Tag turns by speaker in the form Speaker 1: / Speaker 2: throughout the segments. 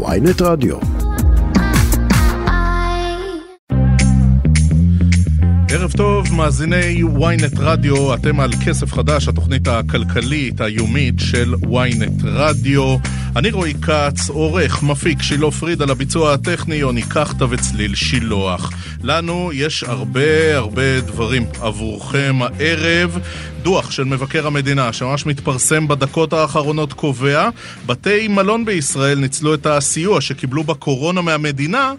Speaker 1: ויינט רדיו. ערב טוב, מאזיני ynet רדיו, אתם על כסף חדש, התוכנית הכלכלית היומית של ynet רדיו. אני רועי כץ, עורך, מפיק, שילה פריד על הביצוע הטכני, יוני קחטה וצליל שילוח. לנו יש הרבה הרבה דברים עבורכם הערב. דוח של מבקר המדינה שממש מתפרסם בדקות האחרונות קובע בתי מלון בישראל ניצלו את הסיוע שקיבלו בקורונה מהמדינה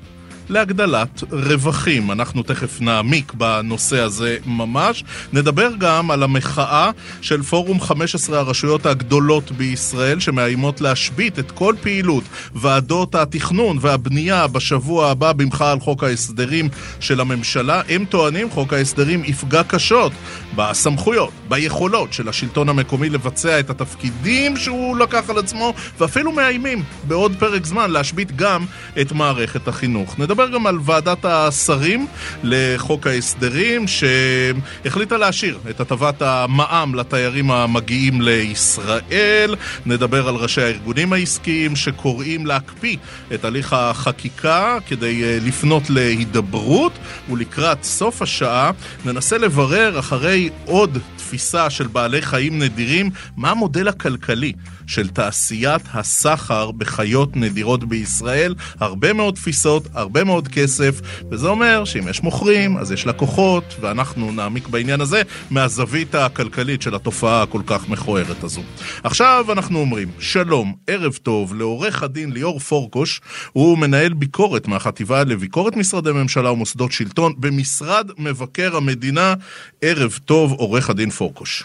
Speaker 1: להגדלת רווחים. אנחנו תכף נעמיק בנושא הזה ממש. נדבר גם על המחאה של פורום 15 הרשויות הגדולות בישראל, שמאיימות להשבית את כל פעילות ועדות התכנון והבנייה בשבוע הבא במחאה על חוק ההסדרים של הממשלה. הם טוענים חוק ההסדרים יפגע קשות בסמכויות, ביכולות של השלטון המקומי לבצע את התפקידים שהוא לקח על עצמו, ואפילו מאיימים בעוד פרק זמן להשבית גם את מערכת החינוך. נדבר נדבר גם על ועדת השרים לחוק ההסדרים, שהחליטה להשאיר את הטבת המע"מ לתיירים המגיעים לישראל. נדבר על ראשי הארגונים העסקיים שקוראים להקפיא את הליך החקיקה כדי אה, לפנות להידברות, ולקראת סוף השעה ננסה לברר אחרי עוד תפיסה של בעלי חיים נדירים, מה המודל הכלכלי של תעשיית הסחר בחיות נדירות בישראל. הרבה מאוד תפיסות, הרבה מאוד כסף, וזה אומר שאם יש מוכרים, אז יש לקוחות, ואנחנו נעמיק בעניין הזה מהזווית הכלכלית של התופעה הכל כך מכוערת הזו. עכשיו אנחנו אומרים, שלום, ערב טוב לעורך הדין ליאור פורקוש, הוא מנהל ביקורת מהחטיבה לביקורת משרדי ממשלה ומוסדות שלטון במשרד מבקר המדינה. ערב טוב, עורך הדין פורקוש.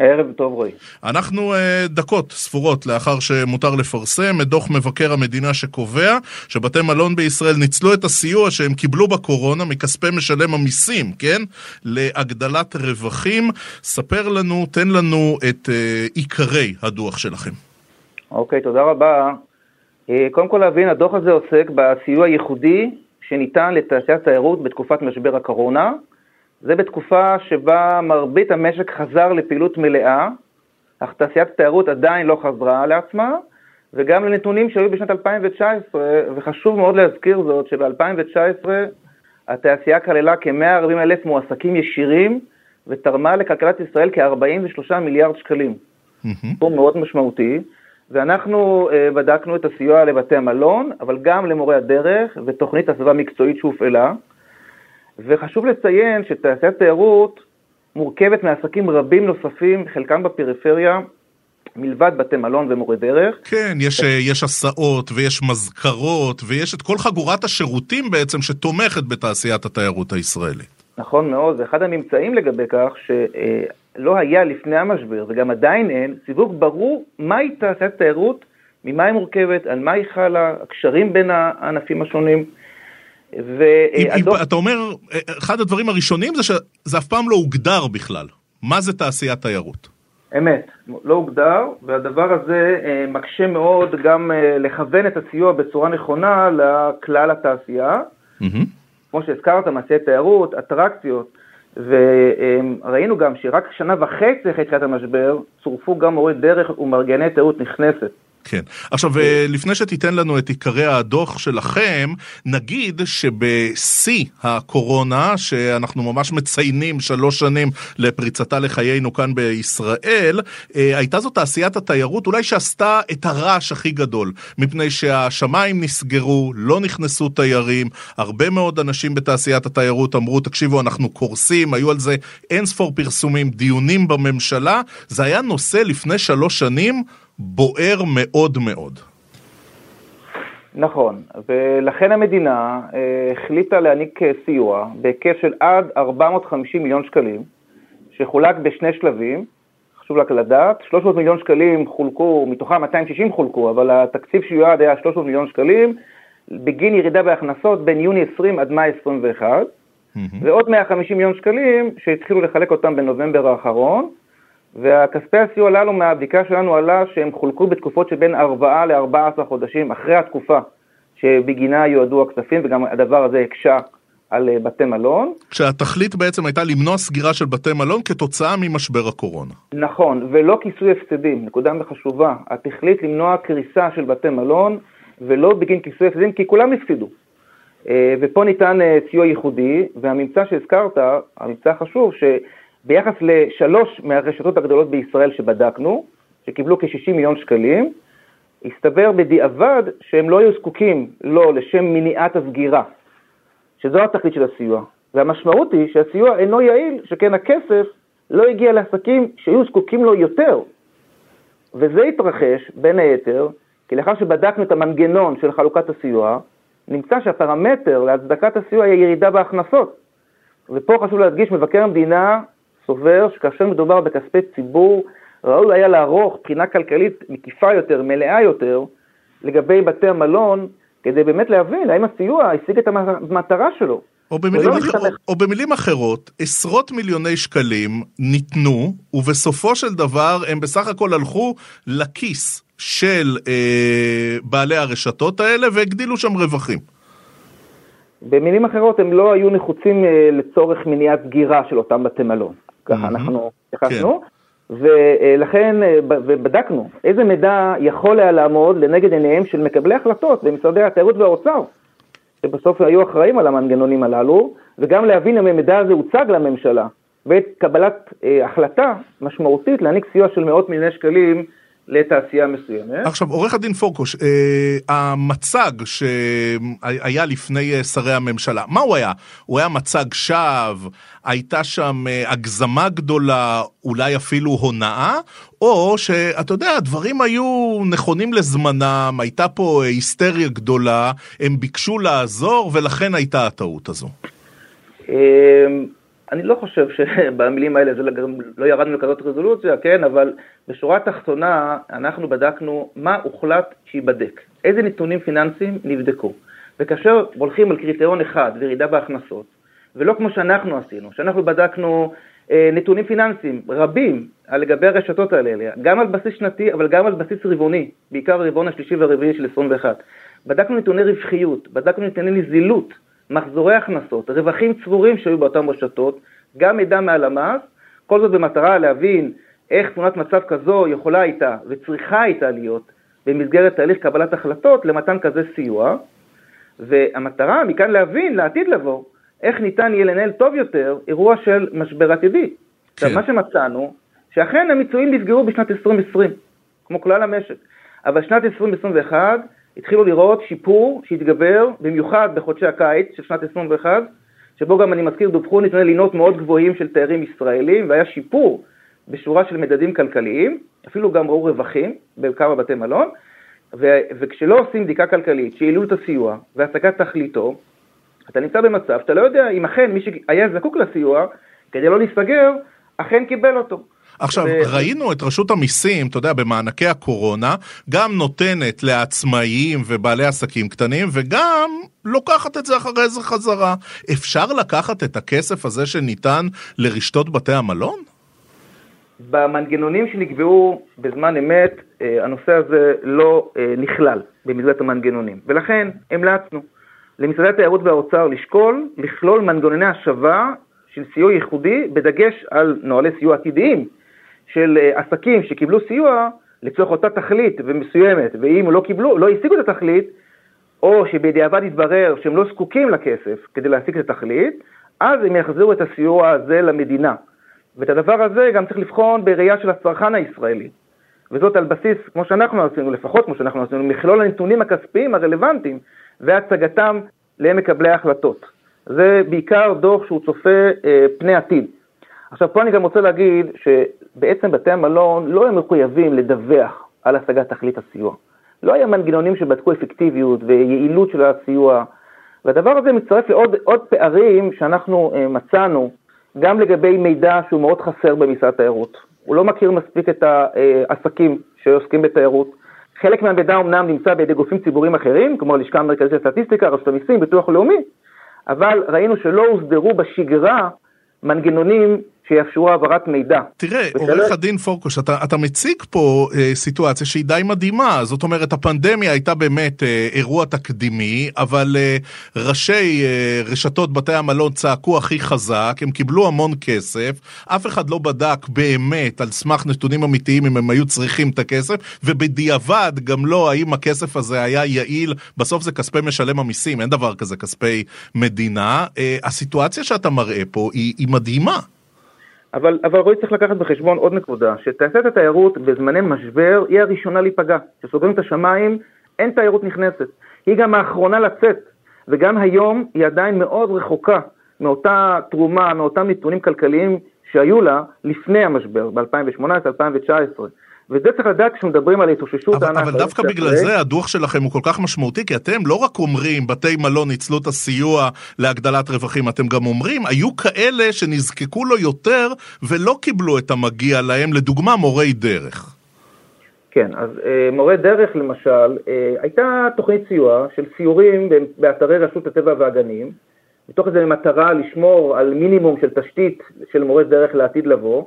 Speaker 2: ערב טוב רועי.
Speaker 1: אנחנו uh, דקות ספורות לאחר שמותר לפרסם את דוח מבקר המדינה שקובע שבתי מלון בישראל ניצלו את הסיוע שהם קיבלו בקורונה מכספי משלם המיסים, כן? להגדלת רווחים. ספר לנו, תן לנו את uh, עיקרי הדוח שלכם.
Speaker 2: אוקיי, תודה רבה. Uh, קודם כל להבין, הדוח הזה עוסק בסיוע הייחודי שניתן לתעשיית תיירות בתקופת משבר הקורונה. זה בתקופה שבה מרבית המשק חזר לפעילות מלאה, אך תעשיית התיירות עדיין לא חזרה לעצמה, וגם לנתונים שהיו בשנת 2019, וחשוב מאוד להזכיר זאת, שב-2019 התעשייה כללה כ-140 אלף מועסקים ישירים, ותרמה לכלכלת ישראל כ-43 מיליארד שקלים. סכום מאוד משמעותי, ואנחנו uh, בדקנו את הסיוע לבתי המלון, אבל גם למורי הדרך, ותוכנית הסבה מקצועית שהופעלה. וחשוב לציין שתעשיית תיירות מורכבת מעסקים רבים נוספים, חלקם בפריפריה, מלבד בתי מלון ומורי דרך.
Speaker 1: כן, יש, יש הסעות ויש מזכרות ויש את כל חגורת השירותים בעצם שתומכת בתעשיית התיירות הישראלית.
Speaker 2: נכון מאוד, ואחד הממצאים לגבי כך שלא היה לפני המשבר וגם עדיין אין סיווג ברור מהי תעשיית תיירות, ממה היא מורכבת, על מה היא חלה, הקשרים בין הענפים השונים.
Speaker 1: והדוח... אתה אומר, אחד הדברים הראשונים זה שזה אף פעם לא הוגדר בכלל. מה זה תעשיית תיירות?
Speaker 2: אמת, לא הוגדר, והדבר הזה אה, מקשה מאוד גם אה, לכוון את הסיוע בצורה נכונה לכלל התעשייה. Mm-hmm. כמו שהזכרת, מעשיי תיירות, אטרקציות, וראינו גם שרק שנה וחצי אחרי תחילת המשבר צורפו גם מורי דרך ומארגני תיירות נכנסת.
Speaker 1: כן. עכשיו, אה, לפני שתיתן לנו את עיקרי הדוח שלכם, נגיד שבשיא הקורונה, שאנחנו ממש מציינים שלוש שנים לפריצתה לחיינו כאן בישראל, אה, הייתה זו תעשיית התיירות אולי שעשתה את הרעש הכי גדול, מפני שהשמיים נסגרו, לא נכנסו תיירים, הרבה מאוד אנשים בתעשיית התיירות אמרו, תקשיבו, אנחנו קורסים, היו על זה אין ספור פרסומים, דיונים בממשלה, זה היה נושא לפני שלוש שנים. בוער מאוד מאוד.
Speaker 2: נכון, ולכן המדינה אה, החליטה להעניק אה, סיוע בהיקף של עד 450 מיליון שקלים, שחולק בשני שלבים, חשוב רק לדעת, 300 מיליון שקלים חולקו, מתוכם 260 חולקו, אבל התקציב שיועד היה 300 מיליון שקלים, בגין ירידה בהכנסות בין יוני 20 עד מאי 21, mm-hmm. ועוד 150 מיליון שקלים שהתחילו לחלק אותם בנובמבר האחרון, והכספי הסיוע הללו מהבדיקה שלנו עלה שהם חולקו בתקופות שבין 4 ל-14 חודשים אחרי התקופה שבגינה יועדו הכספים, וגם הדבר הזה הקשה על אה, בתי מלון.
Speaker 1: כשהתכלית בעצם הייתה למנוע סגירה של בתי מלון כתוצאה ממשבר הקורונה.
Speaker 2: נכון, ולא כיסוי הפסדים, נקודה חשובה. התכלית למנוע קריסה של בתי מלון, ולא בגין כיסוי הפסדים, כי כולם הפסידו. אה, ופה ניתן אה, סיוע ייחודי, והממצא שהזכרת, הממצא החשוב, שביחס לשלוש מהרשתות הגדולות בישראל שבדקנו, שקיבלו כ-60 מיליון שקלים, הסתבר בדיעבד שהם לא היו זקוקים לא לשם מניעת הסגירה, שזו התכלית של הסיוע. והמשמעות היא שהסיוע אינו יעיל, שכן הכסף לא הגיע לעסקים שהיו זקוקים לו יותר. וזה התרחש, בין היתר, כי לאחר שבדקנו את המנגנון של חלוקת הסיוע, נמצא שהפרמטר להצדקת הסיוע היא ירידה בהכנסות. ופה חשוב להדגיש, מבקר המדינה סובר שכאשר מדובר בכספי ציבור, ראוי היה לערוך בחינה כלכלית מקיפה יותר, מלאה יותר, לגבי בתי המלון, כדי באמת להבין האם הסיוע השיג את המטרה שלו.
Speaker 1: או במילים, אח... או במילים אחרות, עשרות מיליוני שקלים ניתנו, ובסופו של דבר הם בסך הכל הלכו לכיס של אה, בעלי הרשתות האלה והגדילו שם רווחים.
Speaker 2: במילים אחרות, הם לא היו נחוצים אה, לצורך מניעת סגירה של אותם בתי מלון. ככה. אנחנו התייחסנו. כן. ולכן אה, בדקנו איזה מידע יכול היה לעמוד לנגד עיניהם של מקבלי החלטות במשרדי התיירות והאוצר, שבסוף היו אחראים על המנגנונים הללו, וגם להבין אם המידע הזה הוצג לממשלה בעת קבלת אה, החלטה משמעותית להעניק סיוע של מאות מיליוני שקלים לתעשייה מסוימת.
Speaker 1: עכשיו, עורך הדין פורקוש, אה, המצג שהיה לפני אה, שרי הממשלה, מה הוא היה? הוא היה מצג שווא? הייתה שם אה, הגזמה גדולה, אולי אפילו הונאה? או שאתה יודע, הדברים היו נכונים לזמנם, הייתה פה היסטריה גדולה, הם ביקשו לעזור ולכן הייתה הטעות הזו.
Speaker 2: אני לא חושב שבמילים האלה זה לא, לא ירדנו לכזאת רזולוציה, כן, אבל בשורה התחתונה אנחנו בדקנו מה הוחלט שייבדק, איזה נתונים פיננסיים נבדקו. וכאשר הולכים על קריטריון אחד וירידה בהכנסות, ולא כמו שאנחנו עשינו, שאנחנו בדקנו אה, נתונים פיננסיים רבים על לגבי הרשתות האלה, גם על בסיס שנתי אבל גם על בסיס רבעוני, בעיקר הרבעון השלישי והרביעי של 21. בדקנו נתוני רווחיות, בדקנו נתוני נזילות, מחזורי הכנסות, רווחים צבורים שהיו באותן רשתות, גם מידע מהלמ"ס, כל זאת במטרה להבין איך תמונת מצב כזו יכולה הייתה וצריכה הייתה להיות במסגרת תהליך קבלת החלטות למתן כזה סיוע, והמטרה מכאן להבין לעתיד לבוא איך ניתן יהיה לנהל טוב יותר אירוע של משבר עתידי. כן. עכשיו, מה שמצאנו, שאכן המיצויים נסגרו בשנת 2020, כמו כלל המשק, אבל שנת 2021 התחילו לראות שיפור שהתגבר, במיוחד בחודשי הקיץ של שנת 21, שבו גם אני מזכיר דווחו נתוני לינות מאוד גבוהים של תיירים ישראלים, והיה שיפור בשורה של מדדים כלכליים, אפילו גם ראו רווחים בכמה בתי מלון, ו- וכשלא עושים בדיקה כלכלית שיעילות הסיוע והשגת תכליתו, אתה נמצא במצב שאתה לא יודע אם אכן מי שהיה זקוק לסיוע, כדי לא להיסגר, אכן קיבל אותו.
Speaker 1: עכשיו, ו... ראינו את רשות המיסים, אתה יודע, במענקי הקורונה, גם נותנת לעצמאים ובעלי עסקים קטנים, וגם לוקחת את זה אחרי זה חזרה. אפשר לקחת את הכסף הזה שניתן לרשתות בתי המלון?
Speaker 2: במנגנונים שנקבעו בזמן אמת, אה, הנושא הזה לא אה, נכלל במסגרת המנגנונים, ולכן המלצנו למשרדי התיירות והאוצר לשקול, לכלול מנגנוני השבה של סיוע ייחודי, בדגש על נוהלי סיוע עתידיים של אה, עסקים שקיבלו סיוע לצורך אותה תכלית ומסוימת, ואם לא קיבלו, לא השיגו את התכלית, או שבדיעבד יתברר שהם לא זקוקים לכסף כדי להשיג את התכלית, אז הם יחזירו את הסיוע הזה למדינה. ואת הדבר הזה גם צריך לבחון בראייה של הצרכן הישראלי. וזאת על בסיס, כמו שאנחנו עשינו, לפחות כמו שאנחנו עשינו, מכלול הנתונים הכספיים הרלוונטיים והצגתם למקבלי ההחלטות. זה בעיקר דוח שהוא צופה אה, פני עתיד. עכשיו פה אני גם רוצה להגיד שבעצם בתי המלון לא היו מחויבים לדווח על השגת תכלית הסיוע. לא היה מנגנונים שבדקו אפקטיביות ויעילות של הסיוע, והדבר הזה מצטרף לעוד פערים שאנחנו אה, מצאנו גם לגבי מידע שהוא מאוד חסר במשרד התיירות. הוא לא מכיר מספיק את העסקים שעוסקים בתיירות. חלק מהמידע אמנם נמצא בידי גופים ציבוריים אחרים, כמו הלשכה המרכזית לסטטיסטיקה, רשות המיסים, ביטוח לאומי, אבל ראינו שלא הוסדרו בשגרה מנגנונים שיאפשרו העברת מידע.
Speaker 1: תראה, עורך הדין פורקוש, אתה, אתה מציג פה אה, סיטואציה שהיא די מדהימה. זאת אומרת, הפנדמיה הייתה באמת אה, אירוע תקדימי, אבל אה, ראשי אה, רשתות בתי המלון צעקו הכי חזק, הם קיבלו המון כסף, אף אחד לא בדק באמת על סמך נתונים אמיתיים אם הם היו צריכים את הכסף, ובדיעבד גם לא האם הכסף הזה היה יעיל, בסוף זה כספי משלם המיסים, אין דבר כזה כספי מדינה. אה, הסיטואציה שאתה מראה פה היא, היא מדהימה.
Speaker 2: אבל, אבל רועי צריך לקחת בחשבון עוד נקודה, שתעשיית התיירות בזמני משבר היא הראשונה להיפגע. כשסוגרים את השמיים, אין תיירות נכנסת. היא גם האחרונה לצאת, וגם היום היא עדיין מאוד רחוקה מאותה תרומה, מאותם נתונים כלכליים שהיו לה לפני המשבר, ב-2018-2019. וזה צריך לדעת כשמדברים על התאוששות
Speaker 1: הענף. אבל דווקא בגלל זה הדוח שלכם הוא כל כך משמעותי, כי אתם לא רק אומרים בתי מלון ניצלו את הסיוע להגדלת רווחים, אתם גם אומרים, היו כאלה שנזקקו לו יותר ולא קיבלו את המגיע להם, לדוגמה מורי דרך.
Speaker 2: כן, אז אה, מורי דרך למשל, אה, הייתה תוכנית סיוע של סיורים באתרי רשות הטבע והגנים, מתוך איזו מטרה לשמור על מינימום של תשתית של מורי דרך לעתיד לבוא.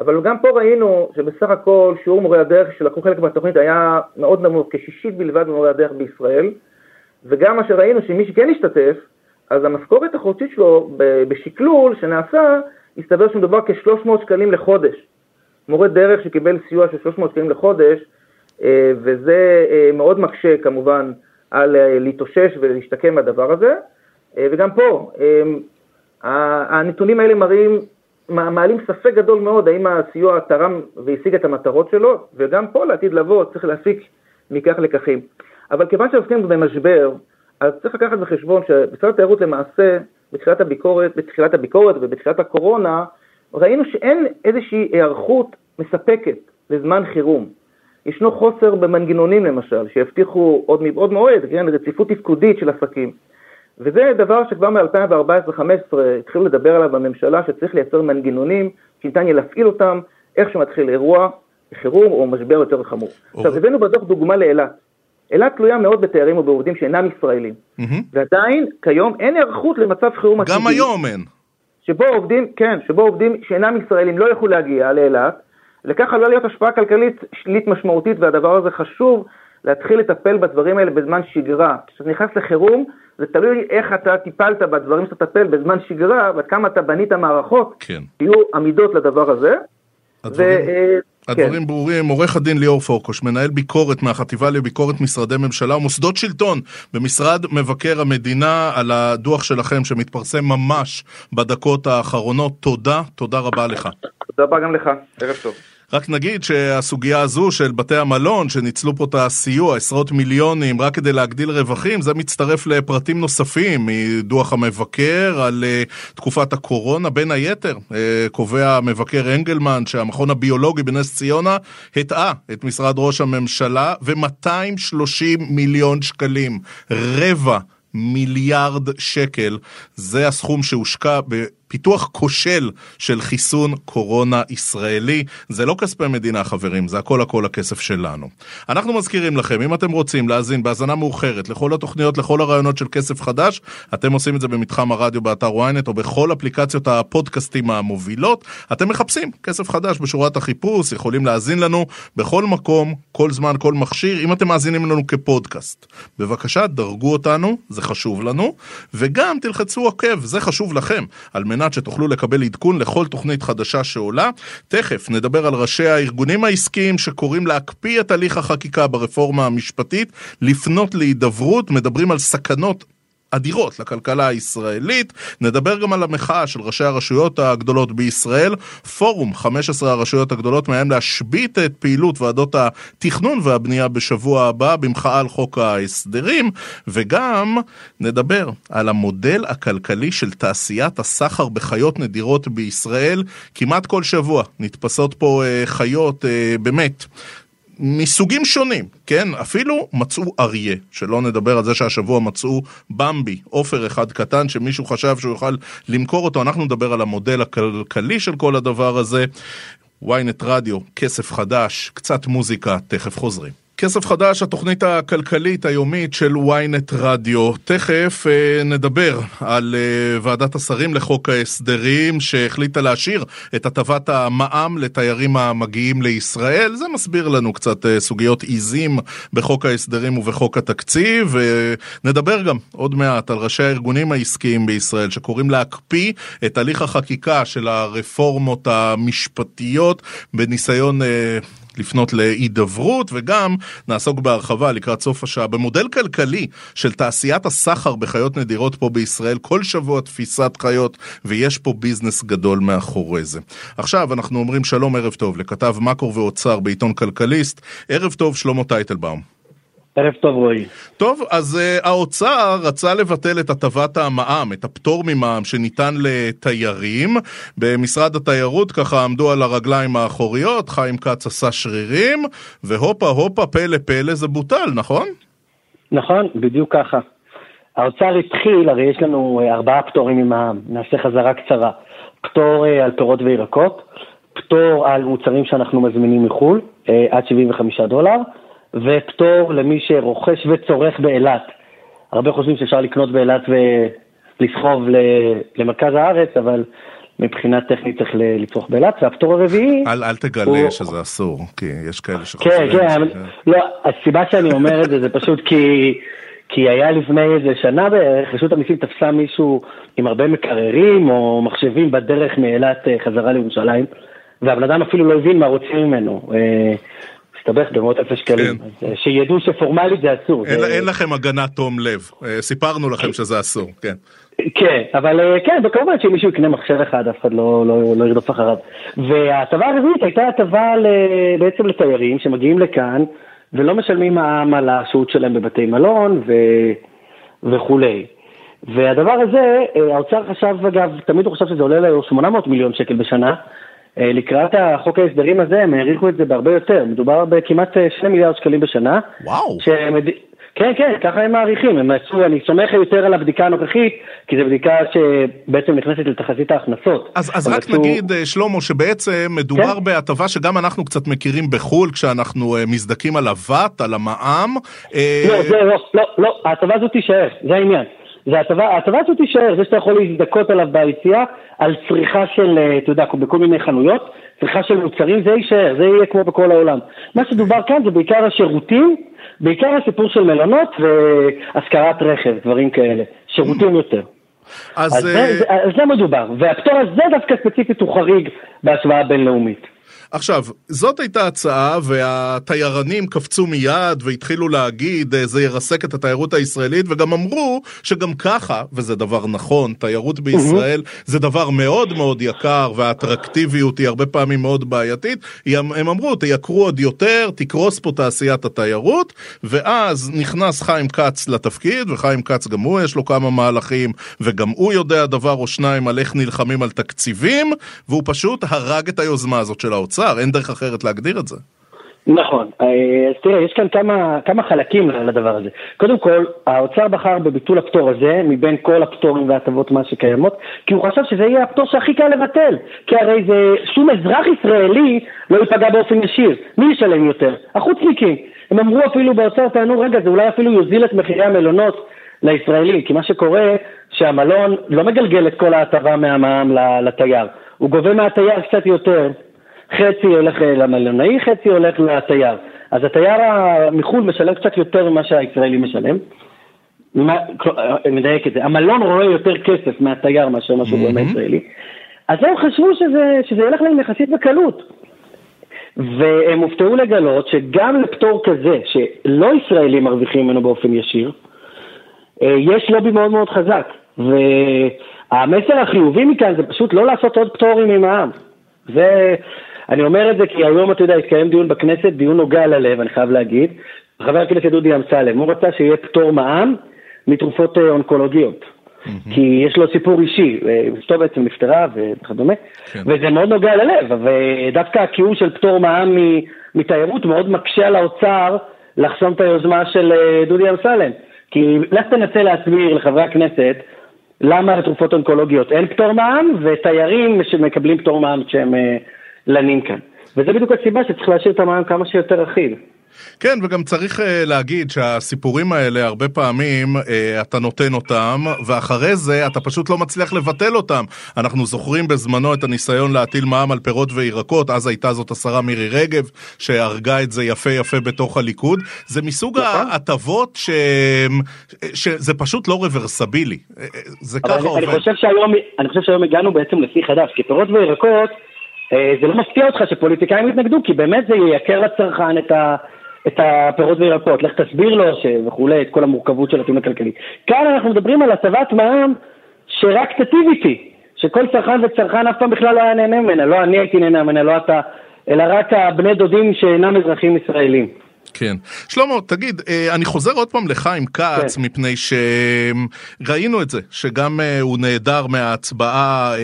Speaker 2: אבל גם פה ראינו שבסך הכל שיעור מורי הדרך שלקחו חלק בתוכנית היה מאוד נמוך, כשישית בלבד ממורי הדרך בישראל, וגם מה שראינו שמי שכן השתתף, אז המשכורת החודשית שלו בשקלול שנעשה, הסתבר שמדובר כ-300 שקלים לחודש. מורה דרך שקיבל סיוע של 300 שקלים לחודש, אה, וזה אה, מאוד מקשה כמובן על אה, להתאושש ולהשתקם מהדבר הזה. וגם פה, הנתונים האלה מראים מעלים ספק גדול מאוד האם הסיוע תרם והשיג את המטרות שלו, וגם פה לעתיד לבוא צריך להפיק מכך לקחים. אבל כיוון שעוסקים במשבר, אז צריך לקחת בחשבון שמשרד התיירות למעשה, בתחילת הביקורת, בתחילת הביקורת ובתחילת הקורונה, ראינו שאין איזושהי היערכות מספקת לזמן חירום. ישנו חוסר במנגנונים למשל, שיבטיחו עוד מבעוד מועד, כן, רציפות תפקודית של עסקים. וזה דבר שכבר מ-2014-2015 התחילו לדבר עליו בממשלה, שצריך לייצר מנגנונים שניתן יהיה להפעיל אותם איך שמתחיל אירוע חירום או משבר יותר חמור. עכשיו, הבאנו בדוח דוגמה לאילת. אילת תלויה מאוד בתיירים ובעובדים שאינם ישראלים, ועדיין כיום אין היערכות למצב חירום
Speaker 1: עתידי. גם היום אין.
Speaker 2: שבו עובדים, כן, שבו עובדים שאינם ישראלים לא יכלו להגיע לאילת, לכך עלולה להיות השפעה כלכלית שלילית משמעותית, והדבר הזה חשוב להתחיל לטפל בדברים האלה בזמן שגרה. כשאתה נכנס לחירום, זה תלוי איך אתה טיפלת בדברים שאתה תטפל בזמן שגרה, ועד כמה אתה בנית מערכות, כן. יהיו עמידות לדבר הזה.
Speaker 1: הדברים, ו, אה, הדברים כן. ברורים, עורך הדין ליאור פורקוש, מנהל ביקורת מהחטיבה לביקורת משרדי ממשלה ומוסדות שלטון במשרד מבקר המדינה על הדוח שלכם שמתפרסם ממש בדקות האחרונות. תודה, תודה רבה לך.
Speaker 2: תודה רבה גם לך, ערב טוב.
Speaker 1: רק נגיד שהסוגיה הזו של בתי המלון שניצלו פה את הסיוע, עשרות מיליונים, רק כדי להגדיל רווחים, זה מצטרף לפרטים נוספים מדוח המבקר על uh, תקופת הקורונה. בין היתר, uh, קובע המבקר אנגלמן שהמכון הביולוגי בנס ציונה הטעה את משרד ראש הממשלה ו-230 מיליון שקלים, רבע מיליארד שקל, זה הסכום שהושקע. פיתוח כושל של חיסון קורונה ישראלי. זה לא כספי מדינה חברים, זה הכל הכל הכסף שלנו. אנחנו מזכירים לכם, אם אתם רוצים להאזין בהאזנה מאוחרת לכל התוכניות, לכל הרעיונות של כסף חדש, אתם עושים את זה במתחם הרדיו באתר ynet או בכל אפליקציות הפודקאסטים המובילות. אתם מחפשים כסף חדש בשורת החיפוש, יכולים להאזין לנו בכל מקום, כל זמן, כל מכשיר, אם אתם מאזינים לנו כפודקאסט. בבקשה, דרגו אותנו, זה חשוב לנו, וגם תלחצו עוקב, זה חשוב לכם, על מנת מנת שתוכלו לקבל עדכון לכל תוכנית חדשה שעולה. תכף נדבר על ראשי הארגונים העסקיים שקוראים להקפיא את הליך החקיקה ברפורמה המשפטית, לפנות להידברות, מדברים על סכנות אדירות לכלכלה הישראלית. נדבר גם על המחאה של ראשי הרשויות הגדולות בישראל. פורום 15 הרשויות הגדולות מהם להשבית את פעילות ועדות התכנון והבנייה בשבוע הבא במחאה על חוק ההסדרים, וגם נדבר על המודל הכלכלי של תעשיית הסחר בחיות נדירות בישראל. כמעט כל שבוע נתפסות פה אה, חיות, אה, באמת. מסוגים שונים, כן? אפילו מצאו אריה, שלא נדבר על זה שהשבוע מצאו במבי, עופר אחד קטן שמישהו חשב שהוא יוכל למכור אותו, אנחנו נדבר על המודל הכלכלי של כל הדבר הזה. ynet רדיו, כסף חדש, קצת מוזיקה, תכף חוזרים. כסף חדש, התוכנית הכלכלית היומית של ynet רדיו. תכף אה, נדבר על אה, ועדת השרים לחוק ההסדרים שהחליטה להשאיר את הטבת המע"מ לתיירים המגיעים לישראל. זה מסביר לנו קצת אה, סוגיות עיזים בחוק ההסדרים ובחוק התקציב. נדבר גם עוד מעט על ראשי הארגונים העסקיים בישראל שקוראים להקפיא את הליך החקיקה של הרפורמות המשפטיות בניסיון אה, לפנות להידברות, וגם נעסוק בהרחבה לקראת סוף השעה במודל כלכלי של תעשיית הסחר בחיות נדירות פה בישראל, כל שבוע תפיסת חיות, ויש פה ביזנס גדול מאחורי זה. עכשיו אנחנו אומרים שלום, ערב טוב, לכתב מקרו ואוצר בעיתון כלכליסט, ערב טוב, שלמה טייטלבאום.
Speaker 3: ערב טוב רועי.
Speaker 1: טוב, אז uh, האוצר רצה לבטל את הטבת המע"מ, את הפטור ממע"מ שניתן לתיירים. במשרד התיירות ככה עמדו על הרגליים האחוריות, חיים כץ עשה שרירים, והופה הופה פלא פלא זה בוטל, נכון?
Speaker 3: נכון, בדיוק ככה. האוצר התחיל, הרי יש לנו אה, ארבעה פטורים ממע"מ, נעשה חזרה קצרה. פטור uh, על פירות וירקות, פטור על מוצרים שאנחנו מזמינים מחו"ל, uh, עד 75 דולר. ופטור למי שרוכש וצורך באילת. הרבה חושבים שאפשר לקנות באילת ולסחוב למרכז הארץ, אבל מבחינה טכנית צריך לצרוך באילת, והפטור הרביעי...
Speaker 1: אל, אל תגלה הוא... שזה אסור, כי יש כאלה
Speaker 3: שחושבים... כן, כן, כן, לא, הסיבה שאני אומר את זה, זה פשוט כי... כי היה לפני איזה שנה בערך, רשות המיסים תפסה מישהו עם הרבה מקררים או מחשבים בדרך מאילת אה, חזרה לירושלים, והבן אדם אפילו לא הבין מה רוצים ממנו. הסתבך במאות אלפי שקלים. כן. אה, שידעו שפורמלית זה אסור.
Speaker 1: אין, זה... אין לכם הגנת תום לב, אה, סיפרנו לכם שזה אסור, כן.
Speaker 3: כן, אבל אה, כן, וכמובן שאם מישהו יקנה מחשב אחד, אף אחד לא, לא, לא ירדוף אחריו. וההטבה הרביעית הייתה הטבה בעצם לתיירים שמגיעים לכאן ולא משלמים מע"מ על השהות שלהם בבתי מלון ו... וכולי. והדבר הזה, האוצר חשב, אגב, תמיד הוא חשב שזה עולה לו 800 מיליון שקל בשנה, לקראת החוק ההסדרים הזה הם העריכו את זה בהרבה יותר, מדובר בכמעט 2 אה, מיליארד שקלים בשנה.
Speaker 1: וואו.
Speaker 3: שמד... כן, כן, ככה הם מעריכים, הם עשו, אני סומך יותר על הבדיקה הנוכחית, כי זו בדיקה שבעצם נכנסת לתחזית ההכנסות.
Speaker 1: אז, אז רק עשו... נגיד, אה, שלמה, שבעצם מדובר כן? בהטבה שגם אנחנו קצת מכירים בחו"ל, כשאנחנו מזדכים על הוואט, על המע"מ.
Speaker 3: לא, זה לא, לא, לא, ההטבה הזאת תישאר, זה העניין. ההטבה הזאת תישאר, זה שאתה יכול להזדכות עליו ביציאה, על צריכה של, אה, אתה יודע, בכל מיני חנויות, צריכה של מוצרים, זה יישאר, זה יהיה כמו בכל העולם. מה שדובר כאן זה בעיקר השירותים, בעיקר הסיפור של מלונות והשכרת רכב, דברים כאלה, שירותים יותר. אז, אז, זה, זה, על זה מדובר, והפטור הזה דווקא ספציפית הוא חריג בהשוואה בינלאומית.
Speaker 1: עכשיו, זאת הייתה הצעה, והתיירנים קפצו מיד והתחילו להגיד, אה, זה ירסק את התיירות הישראלית, וגם אמרו שגם ככה, וזה דבר נכון, תיירות בישראל זה דבר מאוד מאוד יקר, והאטרקטיביות היא הרבה פעמים מאוד בעייתית. הם, הם אמרו, תייקרו עוד יותר, תקרוס פה תעשיית התיירות, ואז נכנס חיים כץ לתפקיד, וחיים כץ גם הוא יש לו כמה מהלכים, וגם הוא יודע דבר או שניים על איך נלחמים על תקציבים, והוא פשוט הרג את היוזמה הזאת של האוצר. האוצר, אין דרך אחרת להגדיר את זה.
Speaker 3: נכון, אה, אז תראה, יש כאן כמה, כמה חלקים לדבר הזה. קודם כל, האוצר בחר בביטול הפטור הזה, מבין כל הפטורים וההטבות מס שקיימות, כי הוא חשב שזה יהיה הפטור שהכי קל לבטל. כי הרי זה, שום אזרח ישראלי לא ייפגע באופן ישיר. מי ישלם יותר? החוצניקים. הם אמרו אפילו באוצר, טענו, רגע, זה אולי אפילו יוזיל את מחירי המלונות לישראלים, כי מה שקורה, שהמלון לא מגלגל את כל ההטבה מהמע"מ לתייר. הוא גובה מהתייר קצת יותר, חצי הולך אה, למלונאי, חצי הולך לתייר. אז התייר מחו"ל משלם קצת יותר ממה שהישראלי משלם. אה, מדייק את זה, המלון רואה יותר כסף מהתייר מאשר מה שהוא רואה מהישראלי. אז הם חשבו שזה, שזה ילך להם יחסית בקלות. והם הופתעו לגלות שגם לפטור כזה, שלא ישראלים מרוויחים ממנו באופן ישיר, אה, יש לובי מאוד מאוד חזק. והמסר החיובי מכאן זה פשוט לא לעשות עוד פטורים עם העם. זה, אני אומר את זה כי היום, אתה יודע, התקיים דיון בכנסת, דיון נוגע ללב, אני חייב להגיד. חבר הכנסת דודי אמסלם, הוא רצה שיהיה פטור מע"מ מתרופות אה, אונקולוגיות. Mm-hmm. כי יש לו סיפור אישי, אה, אשתו בעצם נפטרה וכדומה, כן. וזה מאוד נוגע ללב, ודווקא הקיום של פטור מע"מ מתיירות מאוד מקשה על האוצר לחסום את היוזמה של אה, דודי אמסלם. כי לך תנסה להסביר לחברי הכנסת למה לתרופות אונקולוגיות אין פטור מע"מ, ותיירים שמקבלים פטור מע"מ כשהם לנים כאן. וזה בדיוק הסיבה שצריך להשאיר את המים כמה שיותר אחיד.
Speaker 1: כן, וגם צריך uh, להגיד שהסיפורים האלה, הרבה פעמים uh, אתה נותן אותם, ואחרי זה אתה פשוט לא מצליח לבטל אותם. אנחנו זוכרים בזמנו את הניסיון להטיל מע"מ על פירות וירקות, אז הייתה זאת השרה מירי רגב, שהרגה את זה יפה יפה בתוך הליכוד. זה מסוג נכון. ההטבות ש... שזה פשוט לא רוורסבילי. אה, זה ככה
Speaker 3: אני,
Speaker 1: עובד.
Speaker 3: אני חושב, שהיום, אני חושב שהיום הגענו בעצם לשיא חדש, כי פירות וירקות, זה לא מפתיע אותך שפוליטיקאים יתנגדו, כי באמת זה יייקר לצרכן את ה... את הפירות וירקות, לך תסביר לו וכולי, את כל המורכבות של הטיעון הכלכלי. כאן אנחנו מדברים על הטבת מע"מ שרק תטיב איתי, שכל צרכן וצרכן אף פעם בכלל לא היה נהנה ממנה, לא אני הייתי נהנה ממנה, לא אתה, אלא רק הבני דודים שאינם אזרחים ישראלים.
Speaker 1: כן. שלמה, תגיד, אה, אני חוזר עוד פעם לחיים כץ, כן. מפני שראינו את זה, שגם אה, הוא נעדר מההצבעה אה,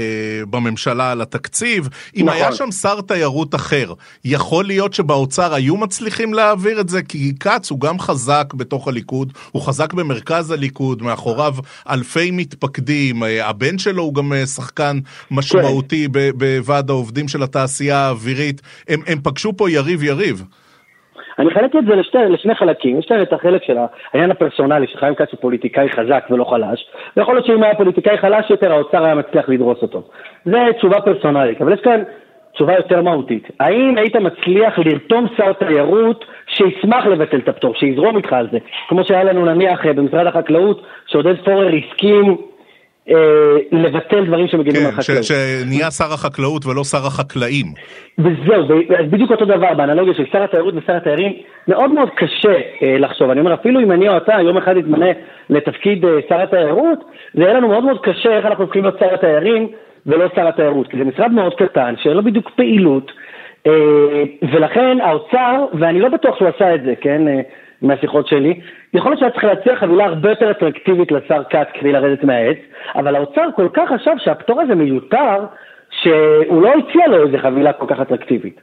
Speaker 1: בממשלה על התקציב. אם נכון. היה שם שר תיירות אחר, יכול להיות שבאוצר היו מצליחים להעביר את זה? כי כץ הוא גם חזק בתוך הליכוד, הוא חזק במרכז הליכוד, מאחוריו אלפי מתפקדים, הבן שלו הוא גם שחקן משמעותי כן. בוועד העובדים של התעשייה האווירית. הם, הם פגשו פה יריב יריב.
Speaker 3: אני אחלק את זה לשתי, לשני חלקים, יש להם את החלק של העניין הפרסונלי, שחיים כץ הוא פוליטיקאי חזק ולא חלש, ויכול להיות שאם היה פוליטיקאי חלש יותר, האוצר היה מצליח לדרוס אותו. זה תשובה פרסונלית, אבל יש כאן תשובה יותר מהותית. האם היית מצליח לרתום שר תיירות שישמח לבטל את הפטור, שיזרום איתך על זה? כמו שהיה לנו נניח במשרד החקלאות, שעודד פורר הסכים לבטל דברים שמגינים כן, על חקלאות.
Speaker 1: שנהיה שר החקלאות ולא שר החקלאים.
Speaker 3: וזהו, אז בדיוק אותו דבר, באנלוגיה של שר התיירות ושר התיירים, מאוד מאוד קשה אה, לחשוב. אני אומר, אפילו אם אני או אתה יום אחד נתמנה לתפקיד אה, שר התיירות, זה יהיה לנו מאוד מאוד קשה איך אנחנו הופכים להיות שר התיירים ולא שר התיירות, כי זה משרד מאוד קטן, שאין לו בדיוק פעילות, אה, ולכן האוצר, ואני לא בטוח שהוא עשה את זה, כן? אה, מהשיחות שלי, יכול להיות שהיה צריך להציע חבילה הרבה יותר אטרקטיבית לשר כץ כדי לרדת מהעץ, אבל האוצר כל כך חשב שהפטור הזה מיותר, שהוא לא הציע לו איזה חבילה כל כך אטרקטיבית.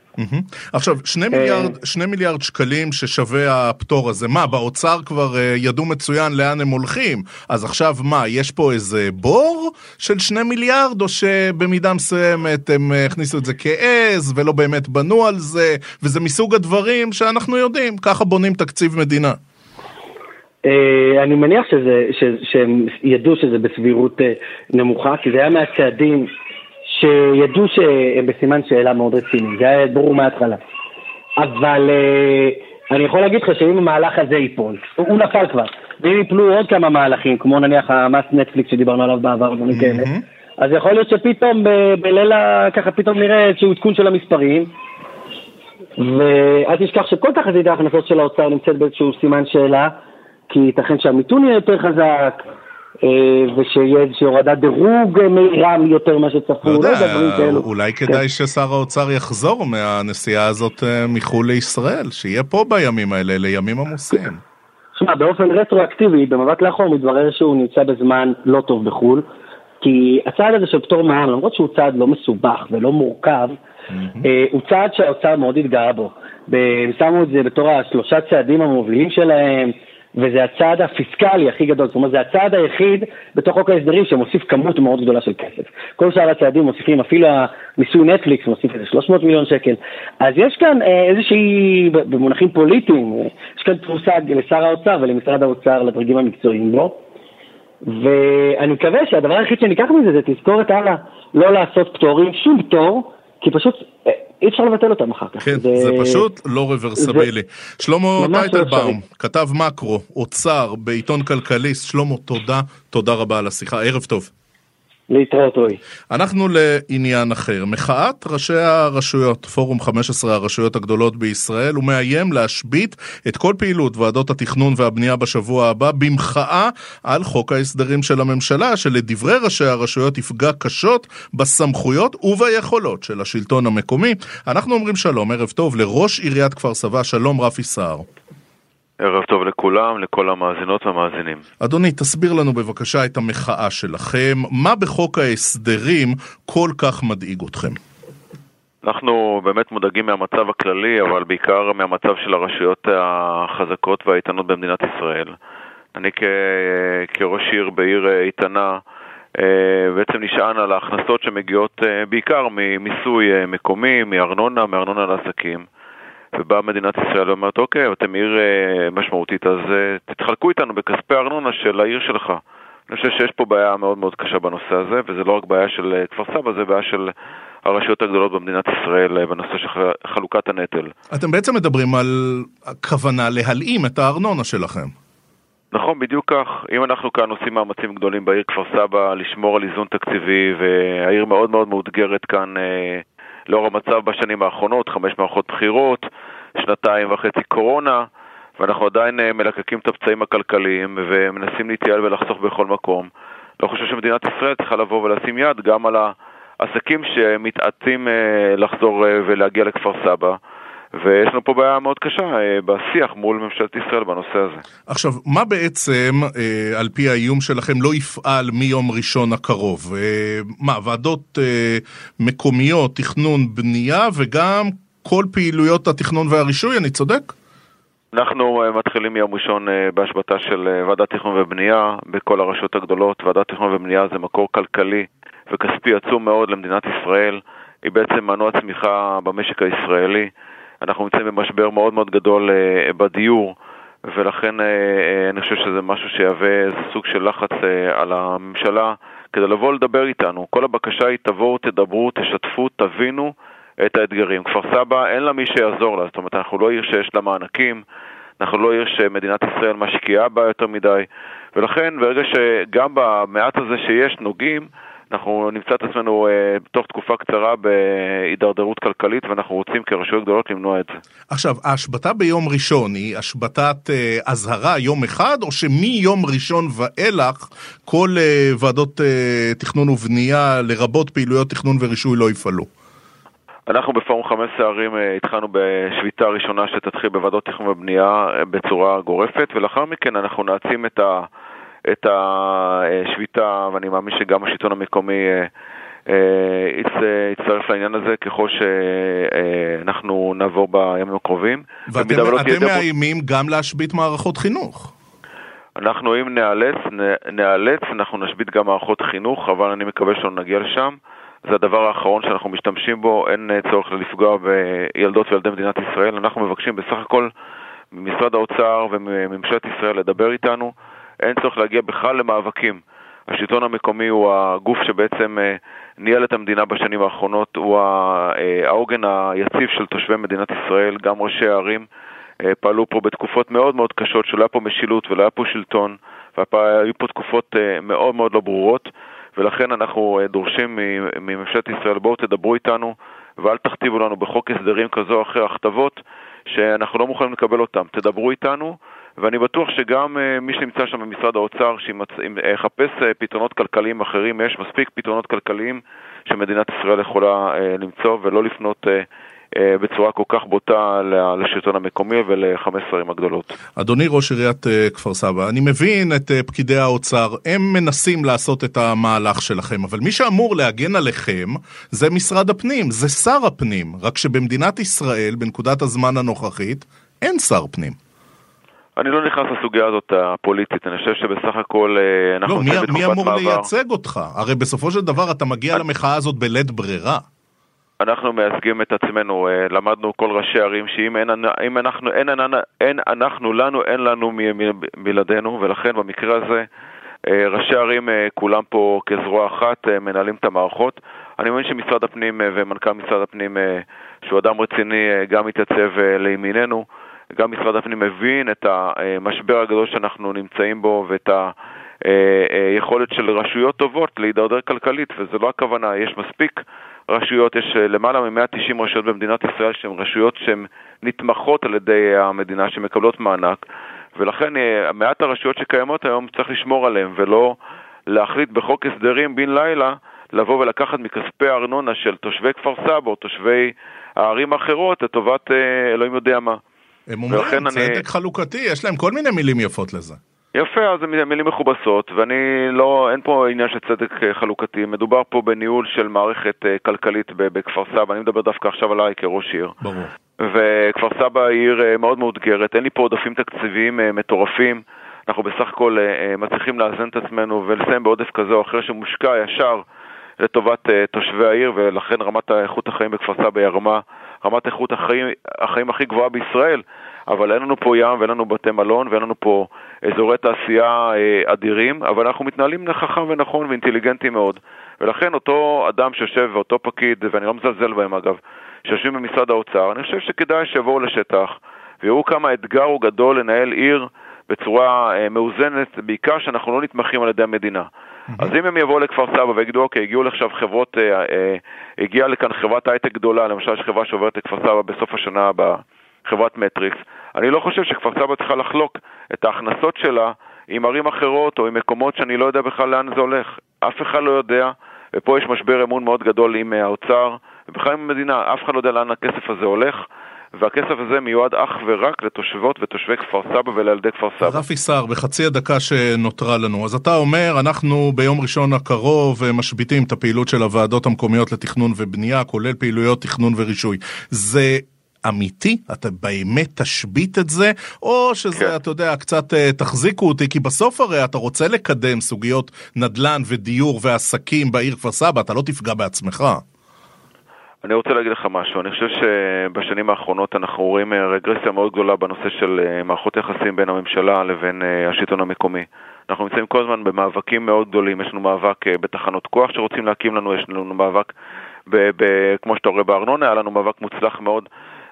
Speaker 1: עכשיו, שני מיליארד, שני מיליארד שקלים ששווה הפטור הזה, מה, באוצר כבר אה, ידעו מצוין לאן הם הולכים, אז עכשיו מה, יש פה איזה בור של שני מיליארד, או שבמידה מסוימת הם אה, הכניסו את זה כעז, ולא באמת בנו על זה, וזה מסוג הדברים שאנחנו יודעים, ככה בונים תקציב מדינה.
Speaker 3: אה, אני מניח שזה, שהם ידעו שזה בסבירות נמוכה, כי זה היה מהצעדים שידעו שהם בסימן שאלה מאוד רציני, זה היה ברור מההתחלה. אבל uh, אני יכול להגיד לך שאם המהלך הזה ייפול, הוא נפל כבר, ואם ייפלו עוד כמה מהלכים, כמו נניח המס נטפליקס שדיברנו עליו בעבר, דברים כאלה, אז יכול להיות שפתאום בלילה, ככה פתאום נראה איזשהו עדכון של המספרים, ואל תשכח שכל תחזית ההכנסות של האוצר נמצאת באיזשהו סימן שאלה, כי ייתכן שהמיתון יהיה יותר חזק, אה, ושיהיה איזושהי הורדת דירוג מהירה יותר ממה שצפו, לא
Speaker 1: יודע, אולי כדאי כן. ששר האוצר יחזור מהנסיעה הזאת אה, מחו"ל לישראל, שיהיה פה בימים האלה, אלה ימים עמוסים.
Speaker 3: שמע, באופן רטרואקטיבי, במבט לאחור מתברר שהוא נמצא בזמן לא טוב בחו"ל, כי הצעד הזה של פטור מע"מ, למרות שהוא צעד לא מסובך ולא מורכב, אה, הוא צעד שהאוצר מאוד התגאה בו. הם שמו את זה בתור השלושה צעדים המובילים שלהם, וזה הצעד הפיסקלי הכי גדול, זאת אומרת זה הצעד היחיד בתוך חוק ההסדרים שמוסיף כמות מאוד גדולה של כסף. כל שאר הצעדים מוסיפים, אפילו המיסוי נטפליקס מוסיף איזה 300 מיליון שקל. אז יש כאן אה, איזושהי, במונחים פוליטיים, אה, יש כאן תפוסה לשר האוצר ולמשרד האוצר, לדרגים המקצועיים בו. ואני מקווה שהדבר היחיד שניקח מזה זה תזכורת הלאה, לא לעשות פטורים, שום פטור, כי פשוט אה, אי אפשר לבטל אותם אחר כך.
Speaker 1: כן, זה, זה פשוט לא רוורסבילי. שלמה לא טייטלבאום, כתב מקרו, אוצר, בעיתון כלכליסט. שלמה, תודה, תודה רבה על השיחה, ערב טוב.
Speaker 3: להתראות רועי.
Speaker 1: אנחנו לעניין אחר. מחאת ראשי הרשויות, פורום 15 הרשויות הגדולות בישראל, הוא מאיים להשבית את כל פעילות ועדות התכנון והבנייה בשבוע הבא במחאה על חוק ההסדרים של הממשלה, שלדברי ראשי הרשויות יפגע קשות בסמכויות וביכולות של השלטון המקומי. אנחנו אומרים שלום, ערב טוב, לראש עיריית כפר סבא, שלום רפי סער.
Speaker 4: ערב טוב לכולם, לכל המאזינות והמאזינים.
Speaker 1: אדוני, תסביר לנו בבקשה את המחאה שלכם. מה בחוק ההסדרים כל כך מדאיג אתכם?
Speaker 4: אנחנו באמת מודאגים מהמצב הכללי, אבל בעיקר מהמצב של הרשויות החזקות והאיתנות במדינת ישראל. אני כ... כראש עיר בעיר איתנה, אה, בעצם נשען על ההכנסות שמגיעות אה, בעיקר ממיסוי אה, מקומי, מארנונה, מארנונה לעסקים. ובאה מדינת ישראל ואומרת, אוקיי, אתם עיר משמעותית, אז תתחלקו איתנו בכספי הארנונה של העיר שלך. אני חושב שיש פה בעיה מאוד מאוד קשה בנושא הזה, וזה לא רק בעיה של כפר סבא, זה בעיה של הרשויות הגדולות במדינת ישראל בנושא של חלוקת הנטל.
Speaker 1: אתם בעצם מדברים על הכוונה להלאים את הארנונה שלכם.
Speaker 4: נכון, בדיוק כך. אם אנחנו כאן עושים מאמצים גדולים בעיר כפר סבא לשמור על איזון תקציבי, והעיר מאוד מאוד מאותגרת כאן אה, לאור המצב בשנים האחרונות, חמש מערכות בחירות, שנתיים וחצי קורונה, ואנחנו עדיין אה, מלקקים את הפצעים הכלכליים ומנסים להתייעל ולחסוך בכל מקום. לא חושב שמדינת ישראל צריכה לבוא ולשים יד גם על העסקים שמתעתים אה, לחזור אה, ולהגיע לכפר סבא. ויש לנו פה בעיה מאוד קשה אה, בשיח מול ממשלת ישראל בנושא הזה.
Speaker 1: עכשיו, מה בעצם, אה, על פי האיום שלכם, לא יפעל מיום ראשון הקרוב? אה, מה, ועדות מקומיות, תכנון, בנייה, וגם כל פעילויות התכנון והרישוי, אני צודק?
Speaker 4: אנחנו מתחילים מיום ראשון בהשבתה של ועדת תכנון ובנייה בכל הרשויות הגדולות. ועדת תכנון ובנייה זה מקור כלכלי וכספי עצום מאוד למדינת ישראל. היא בעצם מנוע צמיחה במשק הישראלי. אנחנו נמצאים במשבר מאוד מאוד גדול uh, בדיור, ולכן uh, uh, אני חושב שזה משהו שיהווה סוג של לחץ על הממשלה כדי לבוא לדבר איתנו. כל הבקשה היא תבואו, תדברו, תשתפו, תבינו את האתגרים. כפר סבא, אין לה מי שיעזור לה, זאת אומרת, אנחנו לא עיר שיש לה מענקים, אנחנו לא עיר שמדינת ישראל משקיעה בה יותר מדי, ולכן ברגע שגם במעט הזה שיש נוגעים, אנחנו נמצא את עצמנו אה, בתוך תקופה קצרה בהידרדרות כלכלית, ואנחנו רוצים כרשויות גדולות למנוע את זה.
Speaker 1: עכשיו, ההשבתה ביום ראשון היא השבתת אה, אזהרה יום אחד, או שמיום ראשון ואילך כל אה, ועדות אה, תכנון ובנייה, לרבות פעילויות תכנון ורישוי, לא יפעלו?
Speaker 4: אנחנו בפורום 15 ערים אה, התחלנו בשביתה ראשונה שתתחיל בוועדות תכנון ובנייה אה, בצורה גורפת, ולאחר מכן אנחנו נעצים את ה... את השביתה, ואני מאמין שגם השלטון המקומי אה, אה, יצטרף לעניין הזה ככל שאנחנו נעבור בימים הקרובים.
Speaker 1: ואתם לא מאיימים גם להשבית מערכות חינוך.
Speaker 4: אנחנו אם נאלץ, נאלץ, אנחנו נשבית גם מערכות חינוך, אבל אני מקווה שלא נגיע לשם. זה הדבר האחרון שאנחנו משתמשים בו, אין צורך לפגוע בילדות וילדי מדינת ישראל. אנחנו מבקשים בסך הכל ממשרד האוצר ומממשלת ישראל לדבר איתנו. אין צורך להגיע בכלל למאבקים. השלטון המקומי הוא הגוף שבעצם אה, ניהל את המדינה בשנים האחרונות, הוא אה, העוגן היציב של תושבי מדינת ישראל, גם ראשי הערים אה, פעלו פה בתקופות מאוד מאוד קשות, שלא היה פה משילות ולא היה פה שלטון, והיו פה תקופות מאוד מאוד לא ברורות, ולכן אנחנו דורשים מממשלת ישראל, בואו תדברו איתנו ואל תכתיבו לנו בחוק הסדרים כזו או אחר הכתבות שאנחנו לא מוכנים לקבל אותם. תדברו איתנו. ואני בטוח שגם uh, מי שנמצא שם במשרד האוצר, שיחפש uh, פתרונות כלכליים אחרים, יש מספיק פתרונות כלכליים שמדינת ישראל יכולה למצוא ולא לפנות בצורה כל כך בוטה לשלטון המקומי ול-15 ערים הגדולות.
Speaker 1: אדוני ראש עיריית כפר סבא, אני מבין את פקידי האוצר, הם מנסים לעשות את המהלך שלכם, אבל מי שאמור להגן עליכם זה משרד הפנים, זה שר הפנים, רק שבמדינת ישראל, בנקודת הזמן הנוכחית, אין שר פנים.
Speaker 4: אני לא נכנס לסוגיה הזאת הפוליטית, אני חושב שבסך הכל אה, אנחנו
Speaker 1: לא, מי, מי אמור מעבר. לייצג אותך? הרי בסופו של דבר אתה מגיע אני... למחאה הזאת בלית ברירה.
Speaker 4: אנחנו מייצגים את עצמנו, אה, למדנו כל ראשי ערים שאם אין, אם אנחנו, אין, אין, אין אנחנו לנו, אין לנו בלעדינו, ולכן במקרה הזה אה, ראשי ערים כולם פה כזרוע אחת מנהלים את המערכות. אני מבין שמשרד הפנים ומנכ"ל משרד הפנים, שהוא אדם רציני, גם מתייצב לימיננו. גם משרד הפנים מבין את המשבר הגדול שאנחנו נמצאים בו ואת היכולת של רשויות טובות להידרדר כלכלית, וזו לא הכוונה, יש מספיק רשויות, יש למעלה מ-190 רשויות במדינת ישראל שהן רשויות שהן נתמכות על ידי המדינה, שמקבלות מענק, ולכן אה, מעט הרשויות שקיימות היום צריך לשמור עליהן ולא להחליט בחוק הסדרים בן לילה לבוא ולקחת מכספי הארנונה של תושבי כפר סבא או תושבי הערים האחרות לטובת אה, אלוהים יודע מה.
Speaker 1: הם אומרים, צדק אני... חלוקתי, יש להם כל מיני מילים יפות לזה.
Speaker 4: יפה, אז זה מילים מכובסות, ואני לא, אין פה עניין של צדק אה, חלוקתי, מדובר פה בניהול של מערכת אה, כלכלית בכפר סבא, אני מדבר דווקא עכשיו עליי כראש עיר.
Speaker 1: ברור.
Speaker 4: וכפר סבא היא עיר אה, מאוד מאותגרת, אין לי פה עודפים תקציביים מטורפים, אנחנו בסך הכל מצליחים לאזן את עצמנו ולסיים בעודף כזה או אחר שמושקע ישר לטובת תושבי העיר, ולכן רמת איכות החיים בכפר סבא היא הרמה רמת איכות החיים, החיים הכי גבוהה בישראל, אבל אין לנו פה ים ואין לנו בתי מלון ואין לנו פה אזורי תעשייה אה, אדירים, אבל אנחנו מתנהלים חכם ונכון ואינטליגנטי מאוד. ולכן אותו אדם שיושב ואותו פקיד, ואני לא מזלזל בהם אגב, שיושבים במשרד האוצר, אני חושב שכדאי שיבואו לשטח ויראו כמה האתגר הוא גדול לנהל עיר בצורה אה, מאוזנת, בעיקר שאנחנו לא נתמכים על ידי המדינה. אז אם הם יבואו לכפר סבא ויגידו, אוקיי, הגיעו עכשיו חברות, אה, אה, הגיעה לכאן חברת הייטק גדולה, למשל יש חברה שעוברת לכפר סבא בסוף השנה הבאה, חברת מטריקס, אני לא חושב שכפר סבא צריכה לחלוק את ההכנסות שלה עם ערים אחרות או עם מקומות שאני לא יודע בכלל לאן זה הולך. אף אחד לא יודע, ופה יש משבר אמון מאוד גדול עם האוצר, ובכלל עם המדינה, אף אחד לא יודע לאן הכסף הזה הולך. והכסף הזה מיועד אך ורק לתושבות ותושבי כפר סבא ולילדי כפר סבא.
Speaker 1: רפי סער, בחצי הדקה שנותרה לנו, אז אתה אומר, אנחנו ביום ראשון הקרוב משביתים את הפעילות של הוועדות המקומיות לתכנון ובנייה, כולל פעילויות תכנון ורישוי. זה אמיתי? אתה באמת תשבית את זה? או שזה, כן. אתה יודע, קצת uh, תחזיקו אותי, כי בסוף הרי אתה רוצה לקדם סוגיות נדל"ן ודיור ועסקים בעיר כפר סבא, אתה לא תפגע בעצמך.
Speaker 4: אני רוצה להגיד לך משהו, אני חושב שבשנים האחרונות אנחנו רואים אה, רגרסיה מאוד גדולה בנושא של אה, מערכות יחסים בין הממשלה לבין השלטון המקומי. אנחנו נמצאים כל הזמן במאבקים מאוד גדולים, יש לנו מאבק בתחנות כוח שרוצים להקים לנו, יש לנו מאבק, ב- ב- כמו שאתה רואה בארנונה, היה לנו מאבק מוצלח מאוד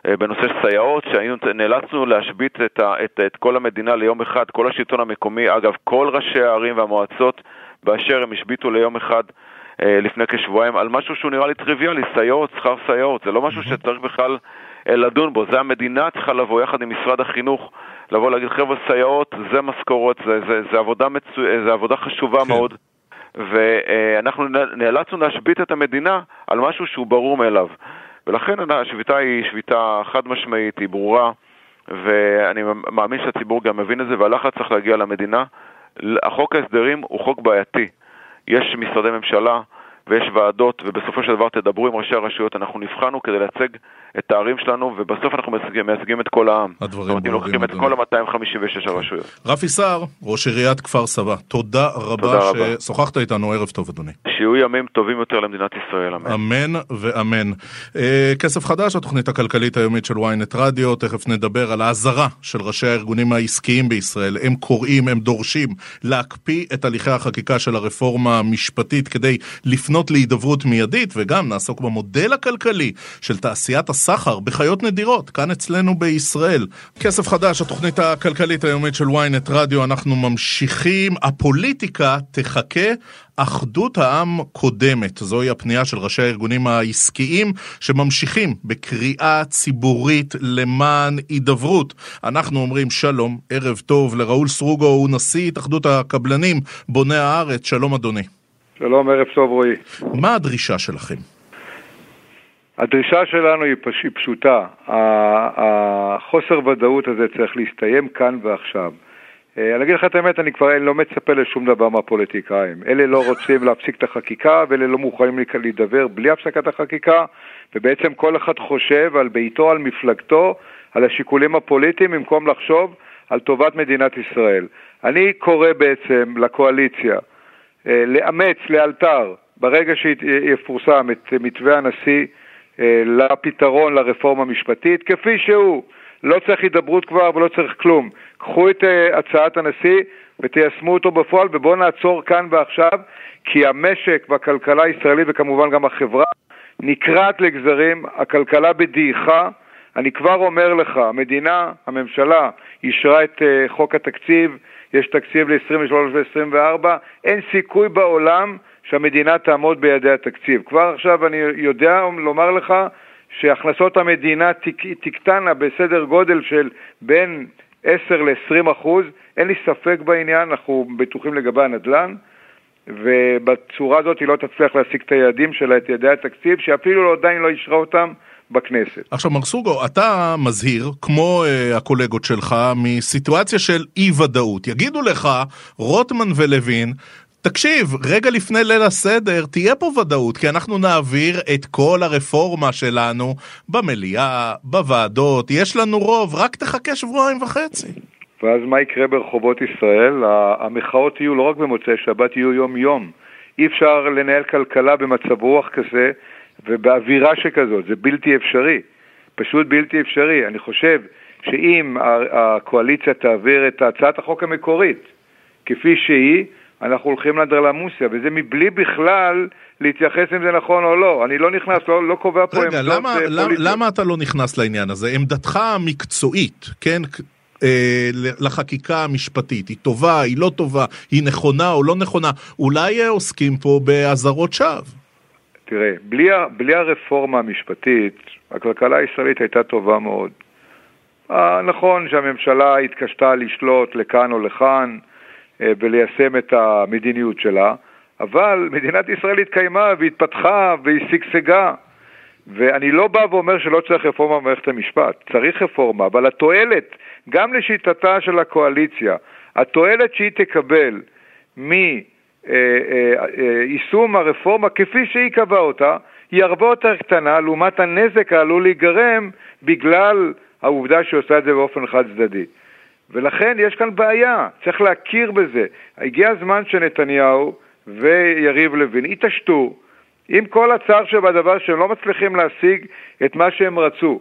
Speaker 4: אה, בנושא סייעות, שנאלצנו להשבית את, את, את כל המדינה ליום אחד, כל השלטון המקומי, אגב, כל ראשי הערים והמועצות באשר הם השביתו ליום אחד אה, לפני כשבועיים על משהו שהוא נראה לי טריוויאלי, סייעות, שכר סייעות, זה לא משהו שצריך בכלל אה, לדון בו, זה המדינה צריכה לבוא יחד עם משרד החינוך, לבוא להגיד, חבר'ה, סייעות, זה משכורות, זה, זה, זה, עבודה, מצו... זה עבודה חשובה כן. מאוד. ואנחנו נאלצנו להשבית את המדינה על משהו שהוא ברור מאליו. ולכן השביתה היא שביתה חד משמעית, היא ברורה, ואני מאמין שהציבור גם מבין את זה, והלחץ צריך להגיע למדינה. החוק ההסדרים הוא חוק בעייתי. יש משרדי ממשלה ויש ועדות, ובסופו של דבר תדברו עם ראשי הרשויות, אנחנו נבחנו כדי לייצג את הערים שלנו, ובסוף אנחנו מייצגים, מייצגים את כל העם.
Speaker 1: הדברים ברורים,
Speaker 4: אדוני. לוקחים את כל ה-256 הרשויות.
Speaker 1: רפי סער, ראש עיריית כפר סבא, תודה רבה ששוחחת איתנו, ערב טוב אדוני.
Speaker 4: שיהיו ימים טובים יותר למדינת ישראל, אמן.
Speaker 1: אמן ואמן. אה, כסף חדש, התוכנית הכלכלית היומית של ynet רדיו, תכף נדבר על האזהרה של ראשי הארגונים העסקיים בישראל. הם קוראים, הם דורשים להקפיא את הליכי החקיקה של הרפורמה המשפטית כדי לפנות להידברות מיידית, וגם נעסוק במודל הכלכלי של תעשיית הסחר בחיות נדירות, כאן אצלנו בישראל. כסף חדש, התוכנית הכלכלית היומית של ynet רדיו, אנחנו ממשיכים. הפוליטיקה תחכה אחדות העם קודמת. זוהי הפנייה של ראשי הארגונים העסקיים שממשיכים בקריאה ציבורית למען הידברות. אנחנו אומרים שלום, ערב טוב לראול סרוגו, הוא נשיא התאחדות הקבלנים, בוני הארץ. שלום אדוני.
Speaker 5: שלום, ערב טוב רועי.
Speaker 1: מה הדרישה שלכם?
Speaker 5: הדרישה שלנו היא פש... פשוטה, החוסר ודאות הזה צריך להסתיים כאן ועכשיו. אה, אני אגיד לך את האמת, אני כבר לא מצפה לשום דבר מהפוליטיקאים. אלה לא רוצים להפסיק את החקיקה, ואלה לא מוכנים להידבר בלי הפסקת החקיקה, ובעצם כל אחד חושב על ביתו, על מפלגתו, על השיקולים הפוליטיים, במקום לחשוב על טובת מדינת ישראל. אני קורא בעצם לקואליציה לאמץ לאלתר, ברגע שיפורסם את מתווה הנשיא, אה, לפתרון לרפורמה המשפטית, כפי שהוא. לא צריך הידברות כבר ולא צריך כלום. קחו את uh, הצעת הנשיא ותיישמו אותו בפועל ובואו נעצור כאן ועכשיו, כי המשק והכלכלה הישראלית וכמובן גם החברה נקרעת לגזרים, הכלכלה בדעיכה. אני כבר אומר לך, המדינה, הממשלה, אישרה את חוק התקציב, יש תקציב ל-23 ו-24, אין סיכוי בעולם שהמדינה תעמוד ביעדי התקציב. כבר עכשיו אני יודע לומר לך שהכנסות המדינה תקטנה בסדר גודל של בין 10 ל-20 אחוז, אין לי ספק בעניין, אנחנו בטוחים לגבי הנדל"ן, ובצורה הזאת היא לא תצליח להשיג את היעדים שלה, את יעדי התקציב, שאפילו לא, עדיין לא אישרה אותם בכנסת.
Speaker 1: עכשיו מר סוגו, אתה מזהיר, כמו uh, הקולגות שלך, מסיטואציה של אי-ודאות. יגידו לך רוטמן ולוין, תקשיב, רגע לפני ליל הסדר תהיה פה ודאות, כי אנחנו נעביר את כל הרפורמה שלנו במליאה, בוועדות, יש לנו רוב, רק תחכה שבועיים וחצי.
Speaker 5: ואז מה יקרה ברחובות ישראל? המחאות יהיו לא רק במוצאי שבת, יהיו יום-יום. אי אפשר לנהל כלכלה במצב רוח כזה ובאווירה שכזאת, זה בלתי אפשרי. פשוט בלתי אפשרי. אני חושב שאם הקואליציה תעביר את הצעת החוק המקורית כפי שהיא, אנחנו הולכים לאנדרלמוסיה, וזה מבלי בכלל להתייחס אם זה נכון או לא. אני לא נכנס, לא, לא קובע פה
Speaker 1: רגע, עמדות למה, למה, למה אתה לא נכנס לעניין הזה? עמדתך המקצועית, כן, אה, לחקיקה המשפטית, היא טובה, היא לא טובה, היא נכונה או לא נכונה, אולי עוסקים פה באזהרות שווא.
Speaker 5: תראה, בלי, בלי הרפורמה המשפטית, הכלכלה הישראלית הייתה טובה מאוד. אה, נכון שהממשלה התקשתה לשלוט לכאן או לכאן אה, וליישם את המדיניות שלה, אבל מדינת ישראל התקיימה והתפתחה והיא שגשגה. ואני לא בא ואומר שלא צריך רפורמה במערכת המשפט, צריך רפורמה, אבל התועלת, גם לשיטתה של הקואליציה, התועלת שהיא תקבל מיישום אה, הרפורמה כפי שהיא קבעה אותה, היא הרבה יותר קטנה לעומת הנזק העלול להיגרם בגלל העובדה שהיא עושה את זה באופן חד צדדי. ולכן יש כאן בעיה, צריך להכיר בזה. הגיע הזמן שנתניהו ויריב לוין יתעשתו עם כל הצער שבדבר שהם לא מצליחים להשיג את מה שהם רצו.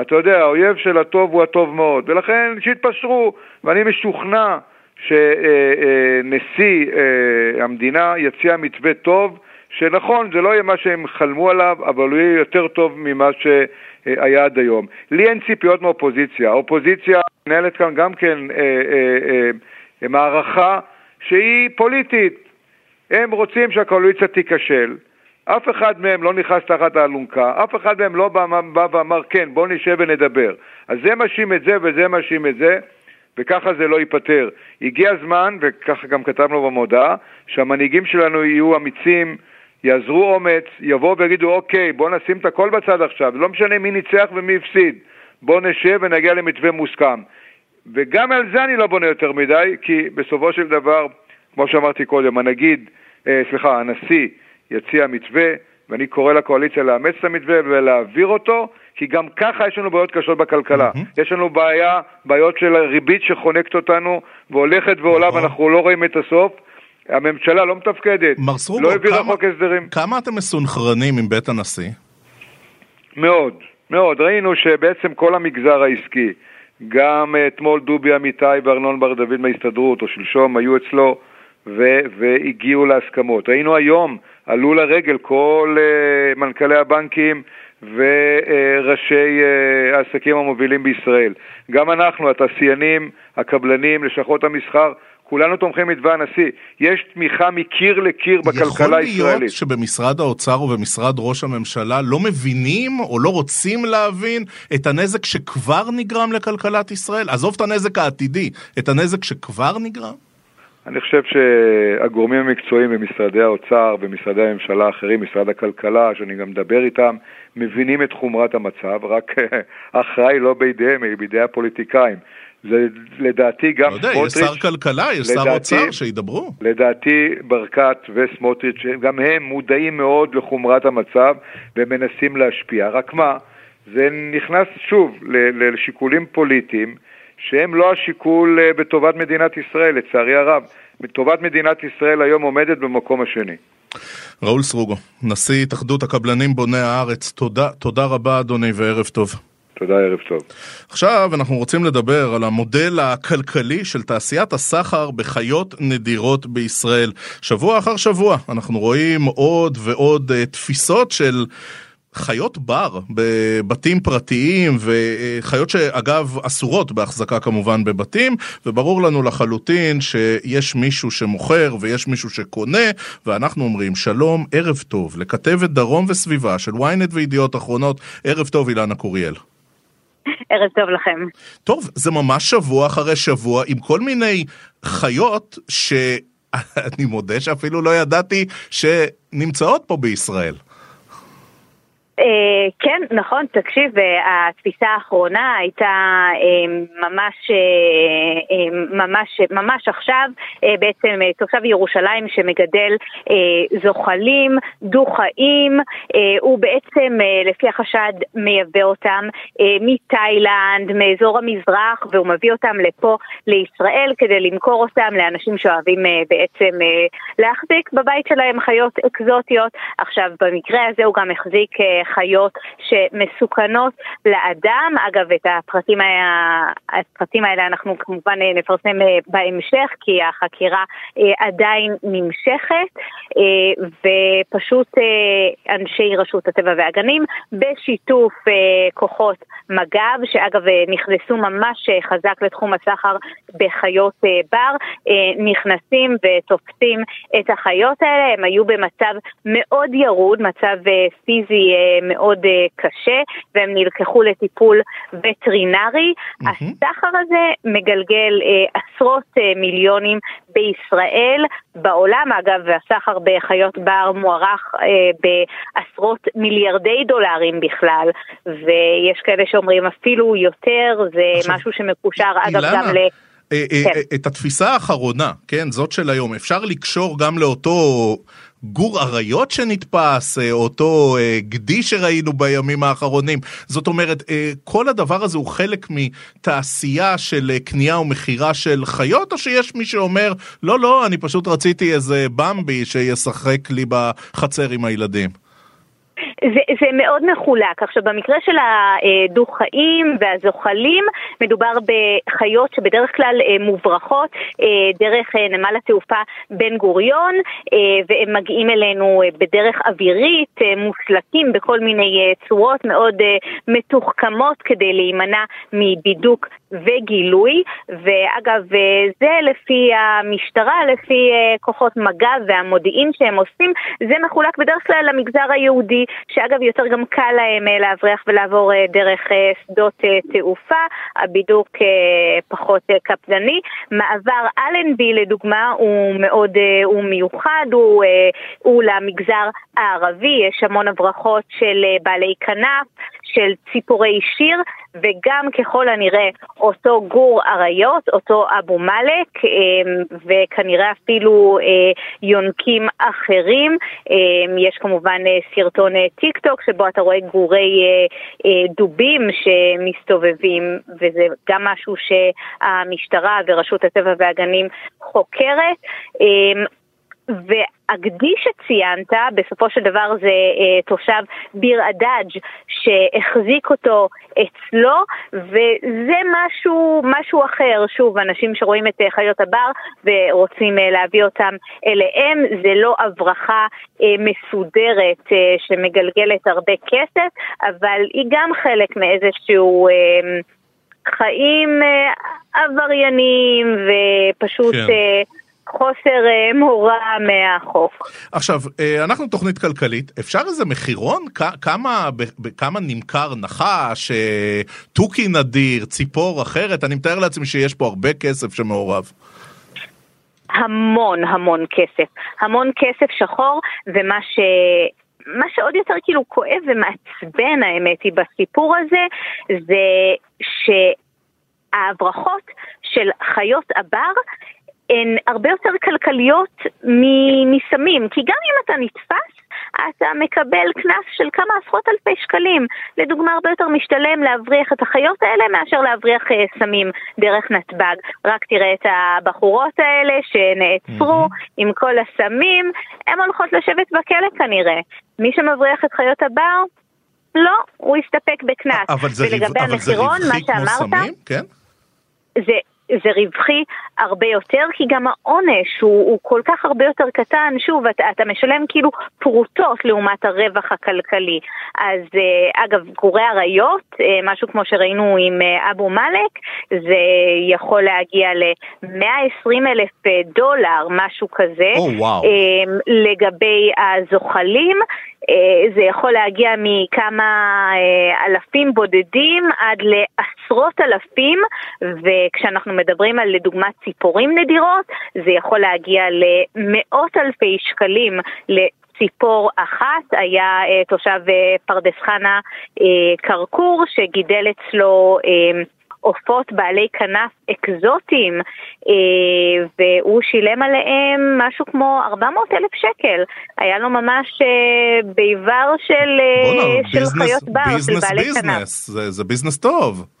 Speaker 5: אתה יודע, האויב של הטוב הוא הטוב מאוד, ולכן שיתפשרו, ואני משוכנע שנשיא אה, המדינה יציע מתווה טוב, שנכון, זה לא יהיה מה שהם חלמו עליו, אבל הוא יהיה יותר טוב ממה שהיה עד היום. לי אין ציפיות מאופוזיציה. האופוזיציה מנהלת כאן גם כן אה, אה, מערכה שהיא פוליטית. הם רוצים שהקואליציה תיכשל. אף אחד מהם לא נכנס תחת האלונקה, אף אחד מהם לא בא, בא ואמר כן, בוא נשב ונדבר. אז זה מאשים את זה וזה מאשים את זה, וככה זה לא ייפתר. הגיע הזמן, וככה גם כתבנו במודעה, שהמנהיגים שלנו יהיו אמיצים, יעזרו אומץ, יבואו ויגידו אוקיי, בוא נשים את הכל בצד עכשיו, לא משנה מי ניצח ומי הפסיד, בוא נשב ונגיע למתווה מוסכם. וגם על זה אני לא בונה יותר מדי, כי בסופו של דבר, כמו שאמרתי קודם, הנגיד, אה, סליחה, הנשיא יציע מתווה, ואני קורא לקואליציה לאמץ את המתווה ולהעביר אותו, כי גם ככה יש לנו בעיות קשות בכלכלה. Mm-hmm. יש לנו בעיה, בעיות של ריבית שחונקת אותנו והולכת ועולה נכון. ואנחנו לא רואים את הסוף. הממשלה לא מתפקדת,
Speaker 1: לא העבירה חוק הסדרים. כמה אתם מסונכרנים עם בית הנשיא?
Speaker 5: מאוד, מאוד. ראינו שבעצם כל המגזר העסקי, גם אתמול דובי אמיתי וארנון בר דוד מההסתדרות, או שלשום, היו אצלו ו- והגיעו להסכמות. ראינו היום, עלו לרגל כל uh, מנכ"לי הבנקים וראשי uh, העסקים המובילים בישראל. גם אנחנו, התעשיינים, הקבלנים, לשכות המסחר, כולנו תומכים מתווה הנשיא. יש תמיכה מקיר לקיר בכלכלה הישראלית.
Speaker 1: יכול להיות שבמשרד האוצר ובמשרד ראש הממשלה לא מבינים או לא רוצים להבין את הנזק שכבר נגרם לכלכלת ישראל? עזוב את הנזק העתידי, את הנזק שכבר נגרם?
Speaker 5: אני חושב שהגורמים המקצועיים במשרדי האוצר ומשרדי הממשלה האחרים, משרד הכלכלה, שאני גם מדבר איתם, מבינים את חומרת המצב, רק האחראי לא בידיהם, היא בידי הפוליטיקאים. זה לדעתי גם
Speaker 1: סמוטריץ'... לא יודע, יש שר כלכלה, יש שר אוצר, שידברו.
Speaker 5: לדעתי ברקת וסמוטריץ', גם הם מודעים מאוד לחומרת המצב ומנסים להשפיע. רק מה, זה נכנס שוב לשיקולים פוליטיים. שהם לא השיקול אה, בטובת מדינת ישראל, לצערי הרב. טובת מדינת ישראל היום עומדת במקום השני.
Speaker 1: ראול סרוגו, נשיא התאחדות הקבלנים בוני הארץ, תודה, תודה רבה אדוני וערב טוב.
Speaker 5: תודה, ערב טוב.
Speaker 1: עכשיו אנחנו רוצים לדבר על המודל הכלכלי של תעשיית הסחר בחיות נדירות בישראל. שבוע אחר שבוע אנחנו רואים עוד ועוד uh, תפיסות של חיות בר בבתים פרטיים וחיות שאגב אסורות בהחזקה כמובן בבתים וברור לנו לחלוטין שיש מישהו שמוכר ויש מישהו שקונה ואנחנו אומרים שלום ערב טוב לכתבת דרום וסביבה של ynet וידיעות אחרונות ערב טוב אילנה קוריאל.
Speaker 6: ערב טוב לכם.
Speaker 1: טוב, זה ממש שבוע אחרי שבוע עם כל מיני חיות שאני מודה שאפילו לא ידעתי שנמצאות פה בישראל.
Speaker 6: אה, כן, נכון, תקשיב, אה, התפיסה האחרונה הייתה אה, ממש, ממש, ממש עכשיו, בעצם תושב ירושלים שמגדל זוחלים, דו-חיים, הוא בעצם לפי החשד מייבא אותם מתאילנד, מאזור המזרח, והוא מביא אותם לפה לישראל כדי למכור אותם לאנשים שאוהבים בעצם להחזיק בבית שלהם חיות אקזוטיות. עכשיו, במקרה הזה הוא גם החזיק חיות שמסוכנות לאדם. אגב, את הפרטים, הפרטים האלה אנחנו כמובן נפרסם בהמשך, כי החקירה עדיין נמשכת, ופשוט אנשי רשות הטבע והגנים, בשיתוף כוחות מג"ב, שאגב נכנסו ממש חזק לתחום הסחר בחיות בר, נכנסים ותופסים את החיות האלה, הם היו במצב מאוד ירוד, מצב אה, פיזי אה, מאוד אה, קשה, והם נלקחו לטיפול וטרינרי. Mm-hmm. הסחר הזה מגלגל עשרות מיליונים בישראל, בעולם אגב, והסחר בחיות בר מוערך בעשרות מיליארדי דולרים בכלל, ויש כאלה שאומרים אפילו יותר, זה עכשיו, משהו שמקושר אגב גם ל...
Speaker 1: אה, אה, כן. אה, את התפיסה האחרונה, כן, זאת של היום, אפשר לקשור גם לאותו גור אריות שנתפס, אותו גדי שראינו בימים האחרונים. זאת אומרת, כל הדבר הזה הוא חלק מתעשייה של קנייה ומכירה של חיות, או שיש מי שאומר, לא, לא, אני פשוט רציתי איזה במבי שישחק לי בחצר עם הילדים.
Speaker 6: זה, זה מאוד מחולק. עכשיו, במקרה של הדו-חיים והזוחלים, מדובר בחיות שבדרך כלל אה, מוברחות אה, דרך אה, נמל התעופה בן גוריון, והם מגיעים אלינו בדרך אווירית, מוסלקים בכל מיני צורות מאוד מתוחכמות כדי להימנע מבידוק וגילוי, ואגב, זה לפי המשטרה, לפי כוחות מג"ב והמודיעין שהם עושים, זה מחולק בדרך כלל למגזר היהודי, שאגב יותר גם קל להם אה, להבריח ולעבור אה, דרך אה, שדות תעופה, הבידוק פחות קפדני. מעבר אלנבי לדוגמה הוא מאוד, הוא מיוחד, הוא, הוא למגזר הערבי, יש המון הברחות של בעלי כנף, של ציפורי שיר, וגם ככל הנראה אותו גור אריות, אותו אבו מאלק, אמ, וכנראה אפילו אה, יונקים אחרים. אמ, יש כמובן אה, סרטון אה, טיק טוק שבו אתה רואה גורי דובים שמסתובבים, וזה גם משהו שהמשטרה ורשות הטבע והגנים חוקרת. והגדי שציינת, בסופו של דבר זה אה, תושב ביר הדאג' שהחזיק אותו אצלו, וזה משהו, משהו אחר. שוב, אנשים שרואים את אה, חיות הבר ורוצים אה, להביא אותם אליהם, זה לא הברחה אה, מסודרת אה, שמגלגלת הרבה כסף, אבל היא גם חלק מאיזשהו... אה, חיים אה, עבריינים ופשוט כן. אה, חוסר אה, מורא מהחוק.
Speaker 1: עכשיו, אה, אנחנו תוכנית כלכלית, אפשר איזה מחירון? כמה, כמה נמכר נחש, אה, תוכי נדיר, ציפור אחרת? אני מתאר לעצמי שיש פה הרבה כסף שמעורב.
Speaker 6: המון המון כסף, המון כסף שחור, ומה ש... מה שעוד יותר כאילו כואב ומעצבן האמת היא בסיפור הזה, זה שההברחות של חיות הבר הן הרבה יותר כלכליות מסמים, כי גם אם אתה נתפס, אתה מקבל קנס של כמה עשרות אלפי שקלים. לדוגמה, הרבה יותר משתלם להבריח את החיות האלה מאשר להבריח uh, סמים דרך נתב"ג. רק תראה את הבחורות האלה שנעצרו mm-hmm. עם כל הסמים, הן הולכות לשבת בכלא כנראה. מי שמבריח את חיות הבר, לא, הוא יסתפק בקנס.
Speaker 1: אבל זה, ריב... אבל זה רווחי כמו סמים, כן?
Speaker 6: זה זה רווחי הרבה יותר, כי גם העונש הוא, הוא כל כך הרבה יותר קטן, שוב, אתה, אתה משלם כאילו פרוטות לעומת הרווח הכלכלי. אז אה, אגב, גורי אריות, אה, משהו כמו שראינו עם אה, אבו מאלק, זה יכול להגיע ל-120 אלף דולר, משהו כזה.
Speaker 1: Oh, wow.
Speaker 6: לגבי הזוחלים, זה יכול להגיע מכמה אלפים בודדים עד לעשרות אלפים, וכשאנחנו מדברים על לדוגמה ציפורים נדירות, זה יכול להגיע למאות אלפי שקלים. ציפור אחת, היה uh, תושב uh, פרדס חנה אה, כרכור שגידל אצלו אה, עופות בעלי כנף אקזוטיים, אה, והוא שילם עליהם משהו כמו 400 אלף שקל. היה לו ממש אה, ביבר של, אה, של
Speaker 1: business, חיות בר, של בעלי business, כנף. זה, זה business טוב.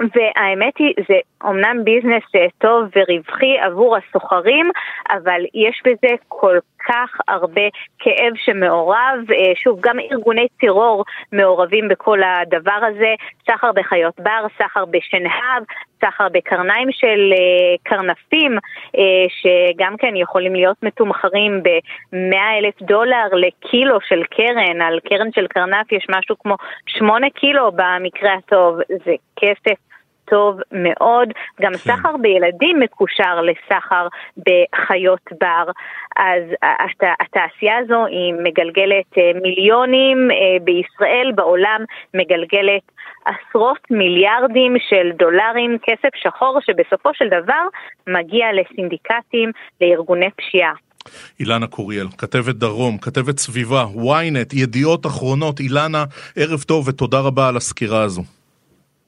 Speaker 6: והאמת היא, זה אומנם business אה, טוב ורווחי עבור הסוחרים, אבל יש בזה כל כך הרבה כאב שמעורב. אה, שוב, גם ארגוני טרור מעורבים בכל הדבר הזה, סחר בחיות בר, סחר בשנהב, סחר בקרניים של אה, קרנפים, שגם כן יכולים להיות מתומחרים ב-100 אלף דולר לקילו של קרן, על קרן של קרנף יש משהו כמו 8 קילו במקרה הטוב, זה כסף טוב מאוד. גם כן. סחר בילדים מקושר לסחר בחיות בר. אז הת, התעשייה הזו היא מגלגלת אה, מיליונים אה, בישראל, בעולם מגלגלת עשרות מיליארדים של דולרים, כסף שחור שבסופו של דבר מגיע לסינדיקטים, לארגוני פשיעה.
Speaker 1: אילנה קוריאל, כתבת דרום, כתבת סביבה, ynet, ידיעות אחרונות. אילנה, ערב טוב ותודה רבה על הסקירה הזו.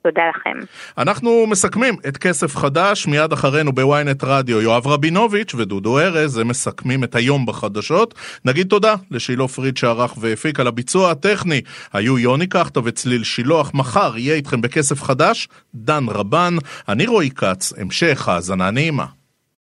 Speaker 6: תודה לכם.
Speaker 1: אנחנו מסכמים את כסף חדש, מיד אחרינו בוויינט רדיו. יואב רבינוביץ' ודודו ארז, הם מסכמים את היום בחדשות. נגיד תודה לשילה פריד שערך והפיק על הביצוע הטכני. היו יוני קחטה וצליל שילוח. מחר יהיה איתכם בכסף חדש, דן רבן. אני רועי כץ, המשך האזנה נעימה.